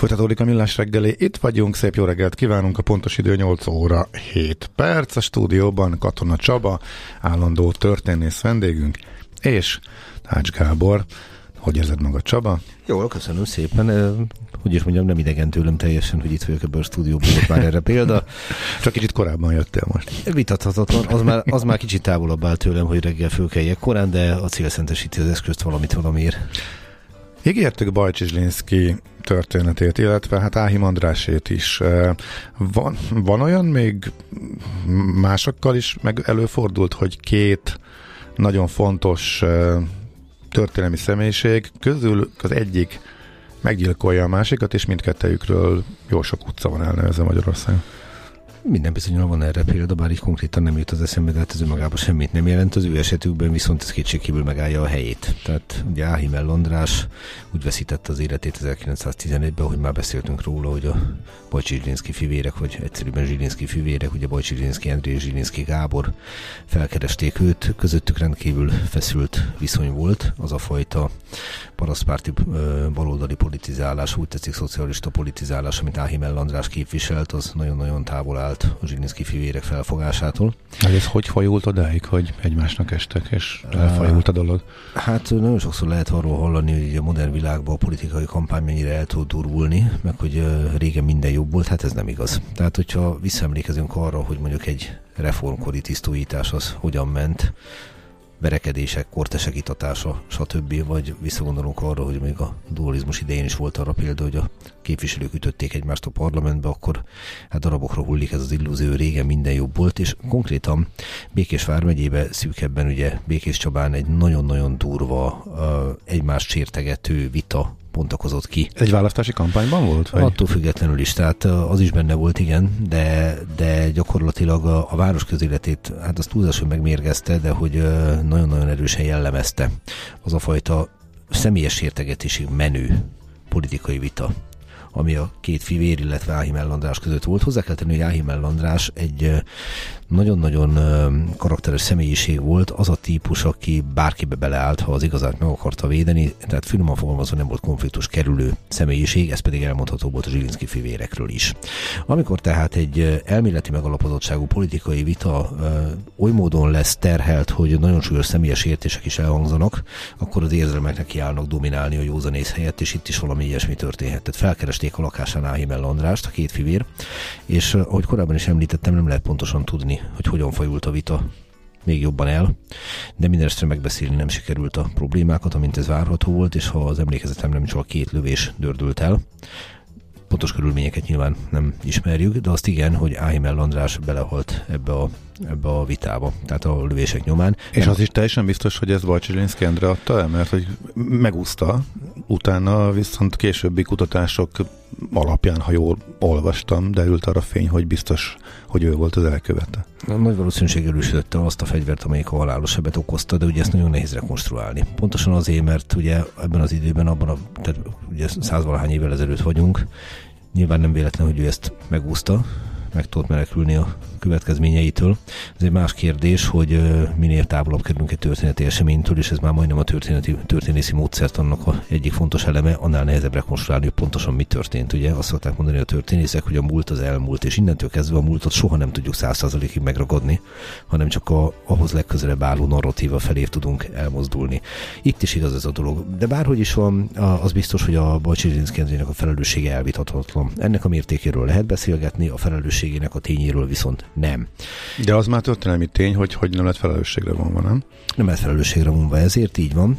Folytatódik a millás reggeli. Itt vagyunk, szép jó reggelt kívánunk. A pontos idő 8 óra 7 perc. A stúdióban Katona Csaba, állandó történész vendégünk, és Ács Gábor. Hogy érzed magad, Csaba? Jól, köszönöm szépen. Hogy is mondjam, nem idegen tőlem teljesen, hogy itt vagyok ebben a stúdióban, volt már erre példa. Csak kicsit korábban jöttél most. Vitathatatlan. Az már, az már kicsit távolabb áll tőlem, hogy reggel fölkeljek korán, de a cél szentesíti az eszközt valamit valamiért. Ígértük Bajcsi Zslinszki történetét, illetve hát Áhim Andrásét is. Van, van olyan még másokkal is meg előfordult, hogy két nagyon fontos történelmi személyiség közül az egyik meggyilkolja a másikat, és mindkettejükről jó sok utca van elnevezve Magyarországon. Minden bizonyal van erre példa, bár így konkrétan nem jut az eszembe, de hát ez önmagában semmit nem jelent. Az ő esetükben viszont ez kétségkívül megállja a helyét. Tehát ugye Áhimel Londrás úgy veszítette az életét 1911-ben, hogy már beszéltünk róla, hogy a Bajcsi Zsilinszki fivérek, vagy egyszerűen Zsilinszki fivérek, ugye Bajcsi Zsilinszki André Zsilinszki Gábor felkeresték őt, közöttük rendkívül feszült viszony volt, az a fajta parasztpárti baloldali politizálás, úgy tetszik szocialista politizálás, amit Áhimel András képviselt, az nagyon-nagyon távol állt a Zsilinszki fivérek felfogásától. Hát ez hogy fajult odáig, hogy egymásnak estek, és elfajult a dolog? Hát nagyon sokszor lehet arról hallani, hogy a modern világban a politikai kampány mennyire el tud durvulni, meg hogy régen minden jobb volt, hát ez nem igaz. Tehát, hogyha visszaemlékezünk arra, hogy mondjuk egy reformkori tisztújítás az hogyan ment, verekedések, kortesek itatása, stb. Vagy visszagondolunk arra, hogy még a dualizmus idején is volt arra példa, hogy a képviselők ütötték egymást a parlamentbe, akkor hát darabokra hullik ez az illúzió, régen minden jobb volt, és konkrétan Békés vármegyébe szűkebben ugye Békés Csabán egy nagyon-nagyon durva, egymást sértegető vita pontakozott ki. Egy választási kampányban volt? Vagy? Attól függetlenül is, tehát az is benne volt, igen, de, de gyakorlatilag a, a város közéletét, hát az túlzásul megmérgezte, de hogy nagyon-nagyon erősen jellemezte az a fajta személyes értegetésig menő politikai vita ami a két fivér, illetve Áhimel András között volt. Hozzá kell tenni, hogy Áhimel András egy nagyon-nagyon karakteres személyiség volt, az a típus, aki bárkibe beleállt, ha az igazát meg akarta védeni, tehát finoman fogalmazva nem volt konfliktus kerülő személyiség, ez pedig elmondható volt a Zsilinszki fivérekről is. Amikor tehát egy elméleti megalapozottságú politikai vita oly módon lesz terhelt, hogy nagyon súlyos személyes értések is elhangzanak, akkor az érzelmek kiállnak dominálni a józanész helyett, és itt is valami ilyesmi történhet. Tehát felkeresték a lakásán Áhimel Andrást, a két fivér, és ahogy korábban is említettem, nem lehet pontosan tudni, hogy hogyan fajult a vita. Még jobban el, de mindenesetre megbeszélni nem sikerült a problémákat, amint ez várható volt, és ha az emlékezetem nem csak két lövés dördült el, pontos körülményeket nyilván nem ismerjük, de azt igen, hogy Áhimel András belehalt ebbe a ebbe a vitába, tehát a lövések nyomán. És az is teljesen biztos, hogy ez Vajcsilinszki Endre adta el, mert hogy megúszta, utána viszont későbbi kutatások alapján, ha jól olvastam, derült arra fény, hogy biztos, hogy ő volt az elkövete. Nagy valószínűség erősítette azt a fegyvert, amelyik a halálos sebet okozta, de ugye ezt nagyon nehéz rekonstruálni. Pontosan azért, mert ugye ebben az időben, abban a, tehát ugye százvalahány évvel ezelőtt vagyunk, nyilván nem véletlen, hogy ő ezt megúszta, meg tudott menekülni a következményeitől. Ez egy más kérdés, hogy minél távolabb kerülünk egy történeti eseménytől, és ez már majdnem a történeti, történészi módszert annak egyik fontos eleme, annál nehezebb rekonstruálni, hogy pontosan mi történt. Ugye azt szokták mondani a történészek, hogy a múlt az elmúlt, és innentől kezdve a múltat soha nem tudjuk százszázalékig megragadni, hanem csak a, ahhoz legközelebb álló narratíva felé tudunk elmozdulni. Itt is igaz ez a dolog. De bárhogy is van, az biztos, hogy a Bajcsirinszki a felelőssége elvitathatatlan. Ennek a mértékéről lehet beszélgetni, a felelősségének a tényéről viszont nem. De az már történelmi tény, hogy hogy nem lett felelősségre vonva, nem? Nem lett felelősségre vonva, ezért így van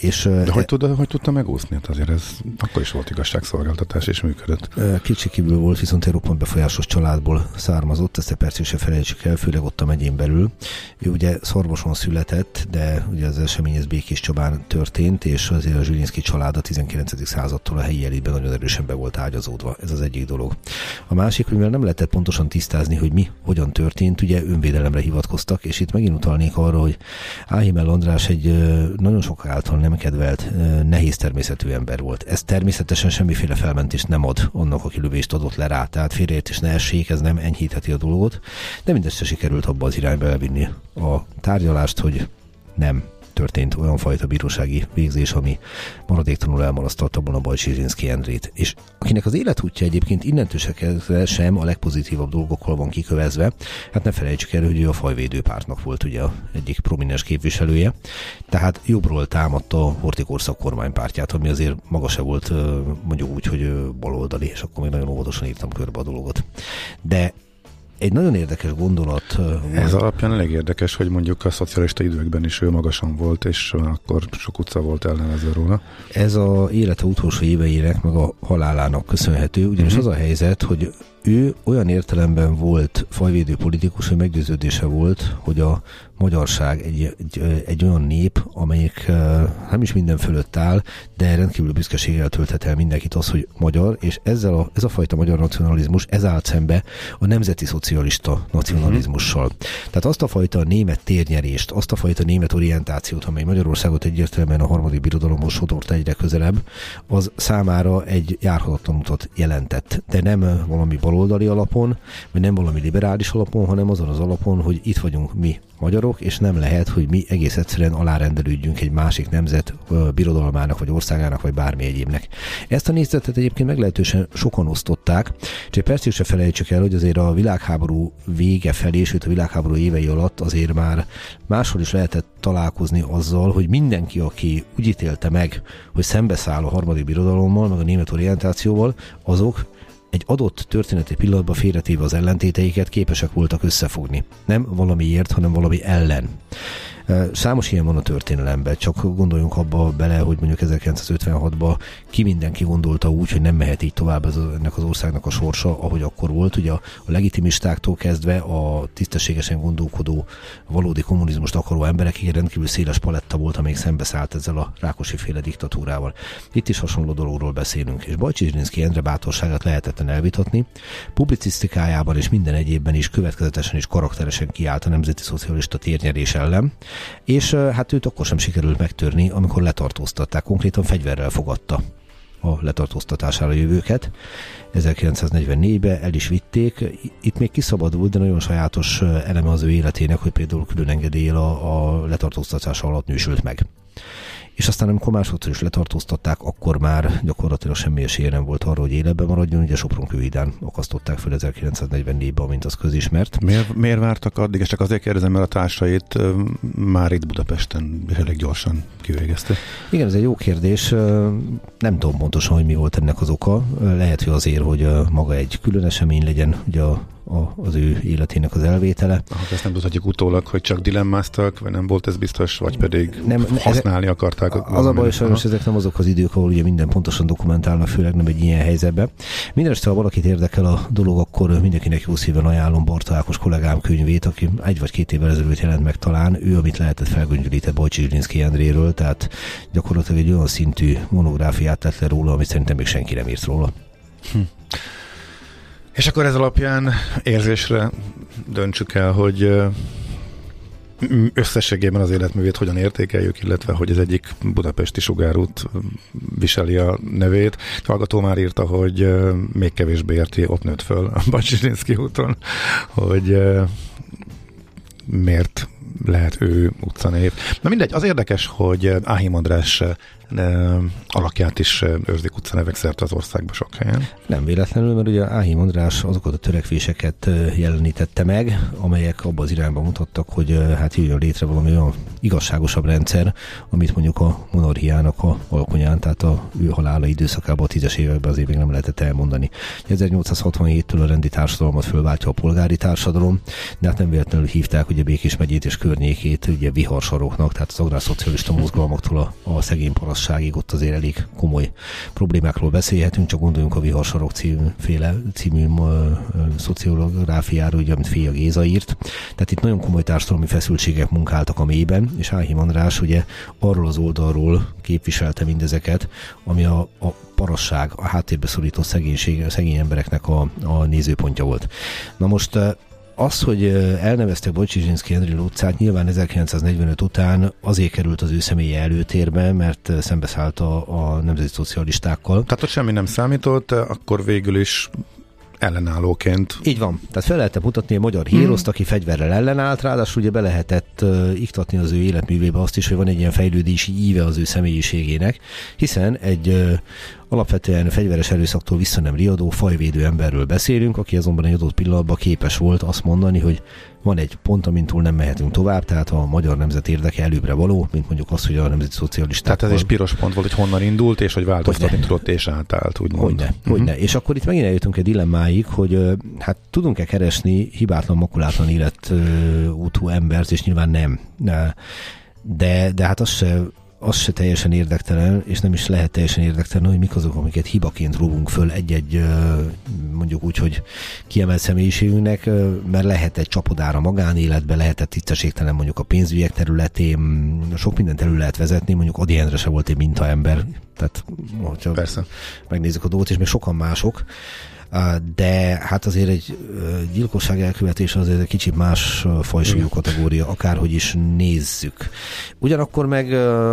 És, De hogy, tud, hogy tudta megúszni? Hát azért ez akkor is volt igazságszolgáltatás, és működött. kívül volt, viszont egy roppant befolyásos családból származott, ezt a percig se felejtsük el, főleg ott a megyén belül. Ő ugye Szorvoson született, de ugye az esemény ez Békés Csabán történt, és azért a Zsilinszki család a 19. századtól a helyi elitben nagyon erősen be volt ágyazódva. Ez az egyik dolog. A másik, hogy mivel nem lehetett pontosan tisztázni, hogy mi hogyan történt, ugye önvédelemre hivatkoztak, és itt megint utalnék arra, hogy Áhimel András egy nagyon sok által nem kedvelt, nehéz természetű ember volt. Ez természetesen semmiféle felmentést nem ad annak, aki lövést adott le rá, tehát félreértés ne essék, ez nem enyhítheti a dolgot, de mindezt sikerült abba az irányba elvinni a tárgyalást, hogy nem történt olyan fajta bírósági végzés, ami maradéktalanul elmarasztalta volna Bajcsi Zsinszki Endrét. És akinek az életútja egyébként innentől se sem a legpozitívabb dolgokkal van kikövezve, hát ne felejtsük el, hogy ő a fajvédő pártnak volt ugye egyik prominens képviselője, tehát jobbról támadta a Hortikorszak kormánypártját, ami azért maga se volt mondjuk úgy, hogy baloldali, és akkor még nagyon óvatosan írtam körbe a dolgot. De egy nagyon érdekes gondolat. Ez alapján elég érdekes, hogy mondjuk a szocialista időkben is ő magasan volt, és akkor sok utca volt elnevezve róla. Ez a élete utolsó éveinek, meg a halálának köszönhető, ugyanis uh-huh. az a helyzet, hogy ő olyan értelemben volt fajvédő politikus, hogy meggyőződése volt, hogy a magyarság egy, egy, egy olyan nép, amelyik nem is minden fölött áll, de rendkívül büszkeséggel tölthet el mindenkit az, hogy magyar, és ezzel a, ez a fajta magyar nacionalizmus, ez állt szembe a nemzeti szocialista nacionalizmussal. Uh-huh. Tehát azt a fajta német térnyerést, azt a fajta német orientációt, amely Magyarországot egyértelműen a harmadik birodalomhoz sodort egyre közelebb, az számára egy járhatatlan utat jelentett, de nem valami baloldali alapon, vagy nem valami liberális alapon, hanem azon az alapon, hogy itt vagyunk mi magyarok, és nem lehet, hogy mi egész egyszerűen alárendelődjünk egy másik nemzet birodalmának, vagy országának, vagy bármi egyébnek. Ezt a nézetet egyébként meglehetősen sokan osztották, csak persze se felejtsük el, hogy azért a világháború vége felé, sőt a világháború évei alatt azért már máshol is lehetett találkozni azzal, hogy mindenki, aki úgy ítélte meg, hogy szembeszáll a harmadik birodalommal, meg a német orientációval, azok egy adott történeti pillanatban félretéve az ellentéteiket képesek voltak összefogni. Nem valamiért, hanem valami ellen. Számos ilyen van a történelemben, csak gondoljunk abba bele, hogy mondjuk 1956-ban ki mindenki gondolta úgy, hogy nem mehet így tovább ez ennek az országnak a sorsa, ahogy akkor volt. Ugye a, a legitimistáktól kezdve a tisztességesen gondolkodó, valódi kommunizmust akaró emberekig rendkívül széles paletta volt, amelyik szembeszállt ezzel a Rákosi féle diktatúrával. Itt is hasonló dologról beszélünk, és Bajcsi Zsirinszki Endre bátorságát lehetetlen elvitatni. Publicisztikájában és minden egyébben is következetesen és karakteresen kiállt a nemzeti szocialista térnyerés ellen, és hát őt akkor sem sikerült megtörni, amikor letartóztatták, konkrétan fegyverrel fogadta a letartóztatására jövőket. 1944-ben el is vitték. Itt még kiszabadult, de nagyon sajátos eleme az ő életének, hogy például külön engedélyel a, a letartóztatása alatt nősült meg és aztán amikor másodszor is letartóztatták, akkor már gyakorlatilag semmi esélye nem volt arra, hogy életben maradjon, ugye Sopron kőhidán akasztották fel 1944-ben, mint az közismert. Miért, miért vártak addig, és csak azért kérdezem, mert a társait már itt Budapesten elég gyorsan kivégezte? Igen, ez egy jó kérdés. Nem tudom pontosan, hogy mi volt ennek az oka. Lehet, hogy azért, hogy maga egy külön esemény legyen, ugye a a, az ő életének az elvétele. Ah, ezt nem tudhatjuk utólag, hogy csak dilemmáztak, vagy nem volt ez biztos, vagy pedig nem, használni ezek, akarták. Az a baj, sajnos ezek nem azok az idők, ahol ugye minden pontosan dokumentálnak, főleg nem egy ilyen helyzetben. Mindenesetre, ha valakit érdekel a dolog, akkor mindenkinek jó szíven ajánlom Barta Ákos kollégám könyvét, aki egy vagy két évvel ezelőtt jelent meg talán. Ő, amit lehetett felgöngyölített Bajcsi Zsilinszki Endréről, tehát gyakorlatilag egy olyan szintű monográfiát tett le róla, amit szerintem még senki nem írt róla. Hm. És akkor ez alapján érzésre döntsük el, hogy összességében az életművét hogyan értékeljük, illetve hogy az egyik budapesti sugárút viseli a nevét. A hallgató már írta, hogy még kevésbé érti, ott nőtt föl a Bacsirinszki úton, hogy miért lehet ő utcanév. Na mindegy, az érdekes, hogy Áhim András alakját is őrzik utcanevek szerte az országban sok helyen. Nem véletlenül, mert ugye Áhim András azokat a törekvéseket jelenítette meg, amelyek abban az irányba mutattak, hogy hát jöjjön létre valami olyan igazságosabb rendszer, amit mondjuk a monarchiának a alkonyán, tehát a ő halála időszakában a tízes években azért még nem lehetett elmondani. 1867-től a rendi társadalmat fölváltja a polgári társadalom, de hát nem véletlenül hívták ugye Békés megyét és környékét ugye viharsaroknak, tehát az agrárszocialista mozgalmaktól a, a szegény parasságig ott azért elég komoly problémákról beszélhetünk, csak gondoljunk a viharsarok című, féle, című szociográfiára, ugye, amit Fia Géza írt. Tehát itt nagyon komoly társadalmi feszültségek munkáltak a mélyben, és Áhim András ugye arról az oldalról képviselte mindezeket, ami a, a parasság, a háttérbe szorító szegénység, szegény embereknek a, a nézőpontja volt. Na most az, hogy elnevezte Bocsizinszki Endril utcát, nyilván 1945 után azért került az ő személye előtérbe, mert szembeszállt a, a nemzeti szocialistákkal. Tehát ott semmi nem számított, akkor végül is ellenállóként. Így van. Tehát fel lehetett mutatni a magyar híroszt, aki fegyverrel ellenállt, ráadásul ugye be lehetett uh, iktatni az ő életművébe azt is, hogy van egy ilyen fejlődési íve az ő személyiségének, hiszen egy uh, alapvetően fegyveres erőszaktól vissza nem riadó, fajvédő emberről beszélünk, aki azonban egy adott pillanatban képes volt azt mondani, hogy van egy pont, amint túl nem mehetünk tovább, tehát a magyar nemzet érdeke előbbre való, mint mondjuk az, hogy a nemzeti szocialisták. Tehát ez is piros pont volt, hogy honnan indult, és hogy változtatni hogyne. tudott, és átállt, úgymond. Hogyne, uh-huh. hogyne. És akkor itt megint eljutunk egy dilemmáig, hogy hát tudunk-e keresni hibátlan, makulátlan életútú embert, és nyilván nem. De, de hát az se az se teljesen érdektelen, és nem is lehet teljesen érdektelen, hogy mik azok, amiket hibaként rúgunk föl egy-egy, mondjuk úgy, hogy kiemelt személyiségünknek, mert lehet egy csapodára magánéletbe, lehet egy tisztességtelen mondjuk a pénzügyek területén, sok minden terület vezetni, mondjuk Adi Endre se volt egy mintaember, tehát hogyha Persze. megnézzük a dolgot, és még sokan mások, de hát azért egy gyilkosság elkövetés azért egy kicsit más fajsúlyú kategória, akárhogy is nézzük. Ugyanakkor meg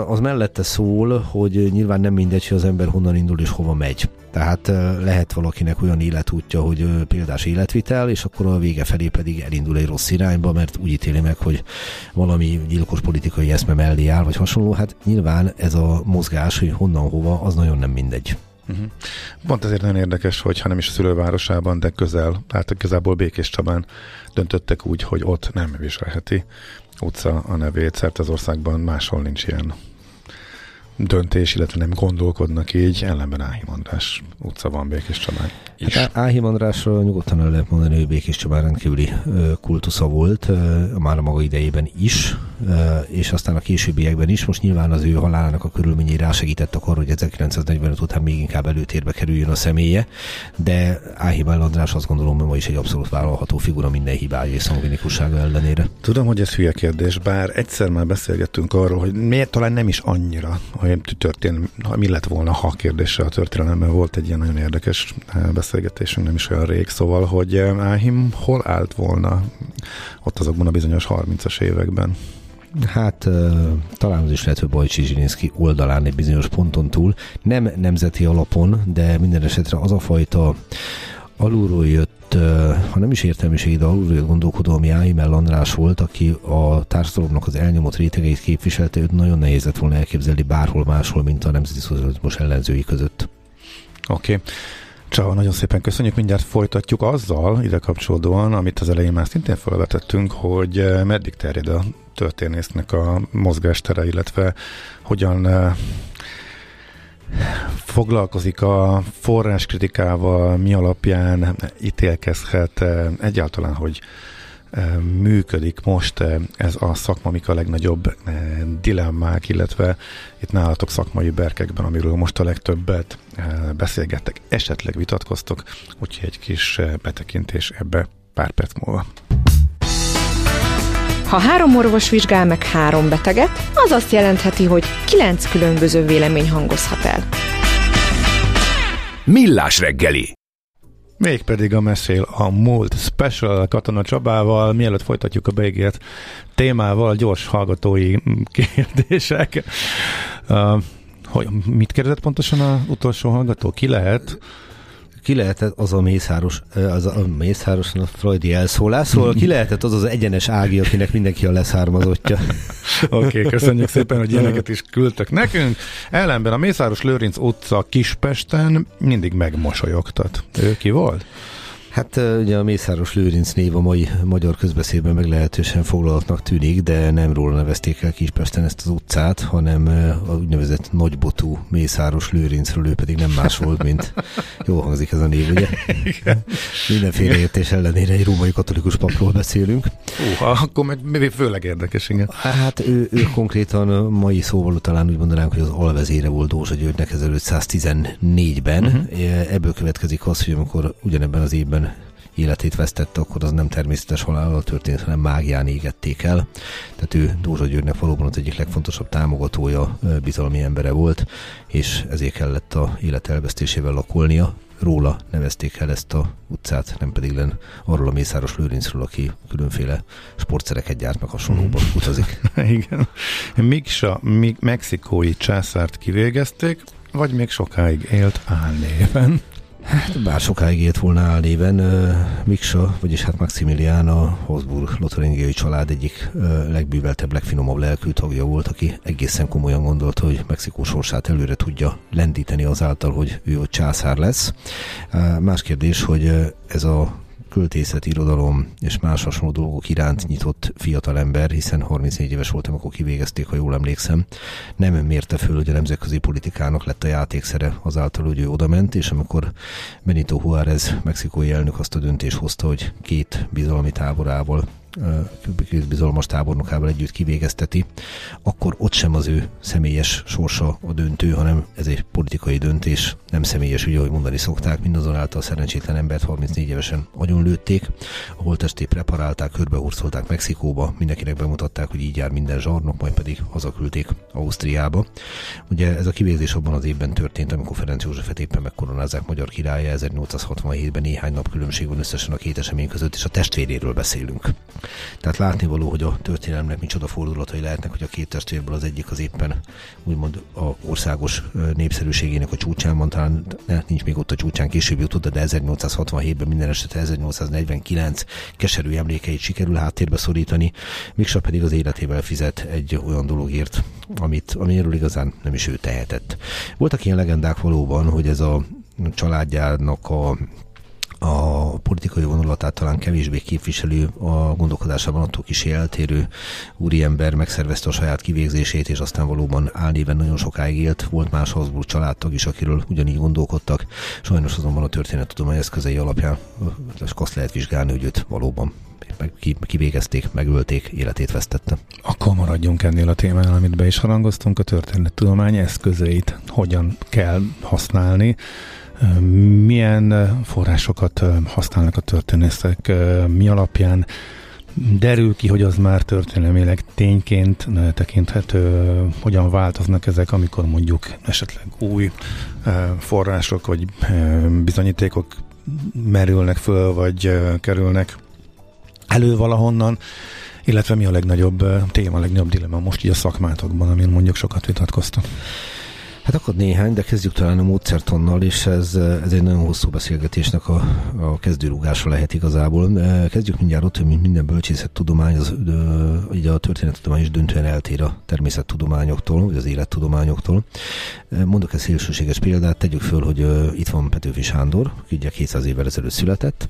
az mellette szól, hogy nyilván nem mindegy, hogy az ember honnan indul és hova megy. Tehát lehet valakinek olyan életútja, hogy példás életvitel, és akkor a vége felé pedig elindul egy rossz irányba, mert úgy ítéli meg, hogy valami gyilkos politikai eszme mellé áll, vagy hasonló. Hát nyilván ez a mozgás, hogy honnan hova, az nagyon nem mindegy. Uh-huh. Pont ezért nagyon érdekes, hogy ha nem is a szülővárosában, de közel, tehát közelból Békés Csabán döntöttek úgy, hogy ott nem viselheti utca a nevét, szert az országban máshol nincs ilyen döntés, illetve nem gondolkodnak így, ellenben Áhim András utca van Békés Csabán is. Hát Áhim Andrásról nyugodtan el lehet mondani, hogy Békés Csabán rendkívüli kultusza volt, már a maga idejében is, és aztán a későbbiekben is. Most nyilván az ő halálának a körülményei rásegítettek arra, hogy 1945 után még inkább előtérbe kerüljön a személye, de Áhim András azt gondolom, hogy ma is egy abszolút vállalható figura minden hibája és szangvinikussága ellenére. Tudom, hogy ez hülye kérdés, bár egyszer már beszélgettünk arról, hogy miért talán nem is annyira, hogy mi lett volna, ha kérdése a történelemben volt egy ilyen nagyon érdekes beszélgetés beszélgetésünk nem is olyan rég, szóval, hogy eh, Áhim hol állt volna ott azokban a bizonyos 30-as években? Hát uh, talán az is lehet, hogy Bajcsi Zsilinszki oldalán egy bizonyos ponton túl, nem nemzeti alapon, de minden esetre az a fajta alulról jött, uh, ha nem is értelmiségi, de alulról gondolkodó, ami Áimel András volt, aki a társadalomnak az elnyomott rétegeit képviselte, őt nagyon nehéz lett volna elképzelni bárhol máshol, mint a nemzeti szocializmus ellenzői között. Oké. Okay. Csaba, nagyon szépen köszönjük, mindjárt folytatjuk azzal ide kapcsolódóan, amit az elején már szintén felvetettünk, hogy meddig terjed a történésznek a mozgástere, illetve hogyan foglalkozik a forráskritikával, mi alapján ítélkezhet eh, egyáltalán, hogy működik most ez a szakma, mik a legnagyobb dilemmák, illetve itt nálatok szakmai berkekben, amiről most a legtöbbet beszélgettek, esetleg vitatkoztok, úgyhogy egy kis betekintés ebbe pár perc múlva. Ha három orvos vizsgál meg három beteget, az azt jelentheti, hogy kilenc különböző vélemény hangozhat el. Millás reggeli Mégpedig a mesél a múlt special Katona Csabával, mielőtt folytatjuk a beígért témával, gyors hallgatói kérdések. Uh, hogy mit kérdezett pontosan az utolsó hallgató? Ki lehet? Ki lehetett az a mészáros, az a mészáros, a freudi elszólás, szóval ki lehetett az az egyenes ági, akinek mindenki a leszármazottja. Oké, okay, köszönjük szépen, hogy ilyeneket is küldtek nekünk. Ellenben a Mészáros Lőrinc utca Kispesten mindig megmosolyogtat. Ő ki volt? Hát ugye a Mészáros Lőrinc név a mai magyar közbeszédben meglehetősen foglalatnak tűnik, de nem róla nevezték el Kispesten ezt az utcát, hanem a úgynevezett nagybotú Mészáros Lőrincről, ő pedig nem más volt, mint jó hangzik ez a név, ugye? Igen. Mindenféle értés ellenére egy római katolikus papról beszélünk. Húha, akkor meg főleg érdekes, igen. Hát ő, ő konkrétan mai szóval talán úgy mondanánk, hogy az alvezére volt Dózsa Györgynek 1514-ben. Uh-huh. Ebből következik az, hogy amikor ugyanebben az évben életét vesztette, akkor az nem természetes halállal történt, hanem mágián égették el. Tehát ő Dózsa Györgynek valóban az egyik legfontosabb támogatója, bizalmi embere volt, és ezért kellett a élet elvesztésével lakolnia. Róla nevezték el ezt a utcát, nem pedig len arról a Mészáros Lőrincről, aki különféle sportszereket gyárt meg hasonlóban mm. utazik. Igen. Miksa mexikói császárt kivégezték, vagy még sokáig élt álnéven? Hát, bár sokáig élt volna álnéven, Miksa, vagyis hát Maximilián a Habsburg lotaringiai család egyik legbűveltebb, legfinomabb lelkű tagja volt, aki egészen komolyan gondolta, hogy Mexikó sorsát előre tudja lendíteni azáltal, hogy ő a császár lesz. Más kérdés, hogy ez a költészet, irodalom és más hasonló dolgok iránt nyitott fiatalember, hiszen 34 éves voltam, akkor kivégezték, ha jól emlékszem. Nem mérte föl, hogy a nemzetközi politikának lett a játékszere azáltal, hogy ő odament, és amikor Benito Juárez, mexikói elnök azt a döntést hozta, hogy két bizalmi táborával bizalmas tábornokával együtt kivégezteti, akkor ott sem az ő személyes sorsa a döntő, hanem ez egy politikai döntés, nem személyes, ugye, ahogy mondani szokták, mindazonáltal szerencsétlen embert 34 évesen lőtték, a holttestét preparálták, körbehurcolták Mexikóba, mindenkinek bemutatták, hogy így jár minden zsarnok, majd pedig hazaküldték Ausztriába. Ugye ez a kivégzés abban az évben történt, amikor Ferenc Józsefet éppen megkoronázzák magyar királya 1867-ben néhány nap különbség van összesen a két esemény között, és a testvéréről beszélünk. Tehát látnivaló, hogy a történelemnek micsoda fordulatai lehetnek, hogy a két testvérből az egyik az éppen úgymond a országos népszerűségének a csúcsán van, talán ne, nincs még ott a csúcsán, később jutott, de 1867-ben minden esetre 1849 keserű emlékeit sikerül háttérbe szorítani, Miksa pedig az életével fizet egy olyan dologért, amit, amiről igazán nem is ő tehetett. Voltak ilyen legendák valóban, hogy ez a családjának a a politikai vonulatát talán kevésbé képviselő a gondolkodásában attól kis eltérő úriember megszervezte a saját kivégzését, és aztán valóban álnéven nagyon sokáig élt. Volt más Habsburg családtag is, akiről ugyanígy gondolkodtak. Sajnos azonban a történettudomány eszközei alapján azt lehet vizsgálni, hogy őt valóban meg, kivégezték, megölték, életét vesztette. Akkor maradjunk ennél a témánál, amit be is harangoztunk, a történettudomány eszközeit hogyan kell használni milyen forrásokat használnak a történészek, mi alapján derül ki, hogy az már történelmileg tényként tekinthető, hogyan változnak ezek, amikor mondjuk esetleg új források vagy bizonyítékok merülnek föl, vagy kerülnek elő valahonnan, illetve mi a legnagyobb téma, a legnagyobb dilemma most így a szakmátokban, amin mondjuk sokat vitatkoztam. Hát akkor néhány, de kezdjük talán a módszertannal, és ez, ez egy nagyon hosszú beszélgetésnek a, a kezdőrugása lehet igazából. Kezdjük mindjárt ott, hogy minden bölcsészettudomány, az, ugye a történettudomány is döntően eltér a természettudományoktól, vagy az élettudományoktól. Mondok egy szélsőséges példát, tegyük föl, hogy itt van Petőfi Sándor, aki ugye 200 évvel ezelőtt született,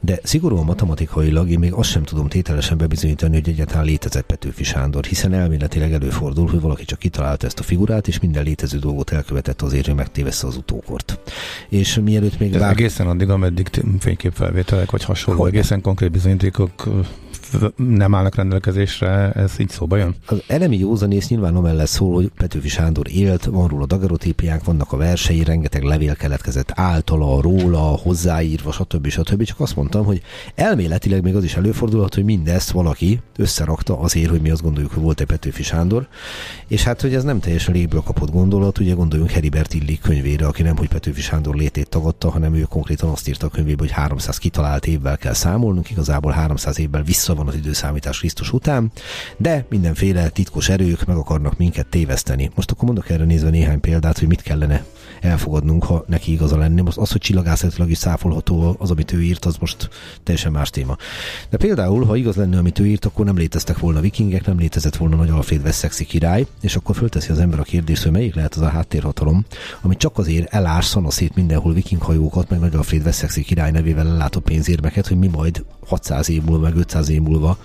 de szigorúan matematikailag én még azt sem tudom tételesen bebizonyítani, hogy egyáltalán létezett Petőfi Sándor, hiszen elméletileg előfordul, hogy valaki csak kitalálta ezt a figurát, és minden létező dolgot dolgot elkövetett azért, hogy megtévessze az utókort. És mielőtt még... Ez lát... egészen addig, ameddig fényképfelvételek vagy hasonló, hogy egészen konkrét bizonyítékok nem állnak rendelkezésre, ez így szóba jön? Az elemi józanész nyilván amellett szól, hogy Petőfi Sándor élt, van róla dagarotípiák, vannak a versei, rengeteg levél keletkezett általa, róla, hozzáírva, stb. stb. Csak azt mondtam, hogy elméletileg még az is előfordulhat, hogy mindezt valaki összerakta azért, hogy mi azt gondoljuk, hogy volt egy Petőfi Sándor, és hát, hogy ez nem teljesen légből kapott gondolat, ugye gondoljunk Heribert Illik könyvére, aki nem, hogy Petőfi Sándor létét tagadta, hanem ő konkrétan azt írta a könyvébe, hogy 300 kitalált évvel kell számolnunk, igazából 300 évvel vissza van az időszámítás Krisztus után, de mindenféle titkos erők meg akarnak minket téveszteni. Most akkor mondok erre nézve néhány példát, hogy mit kellene elfogadnunk, ha neki igaza lenni. Most az, hogy csillagászatilag is száfolható az, amit ő írt, az most teljesen más téma. De például, ha igaz lenne, amit ő írt, akkor nem léteztek volna vikingek, nem létezett volna Nagy Alfred Wessexi király, és akkor fölteszi az ember a kérdést, hogy melyik lehet az a háttérhatalom, ami csak azért elás szanaszét mindenhol vikinghajókat, meg Nagy Alfred Wessexi király nevével ellátó pénzérmeket, hogy mi majd 600 év múlva, meg 500 év múlva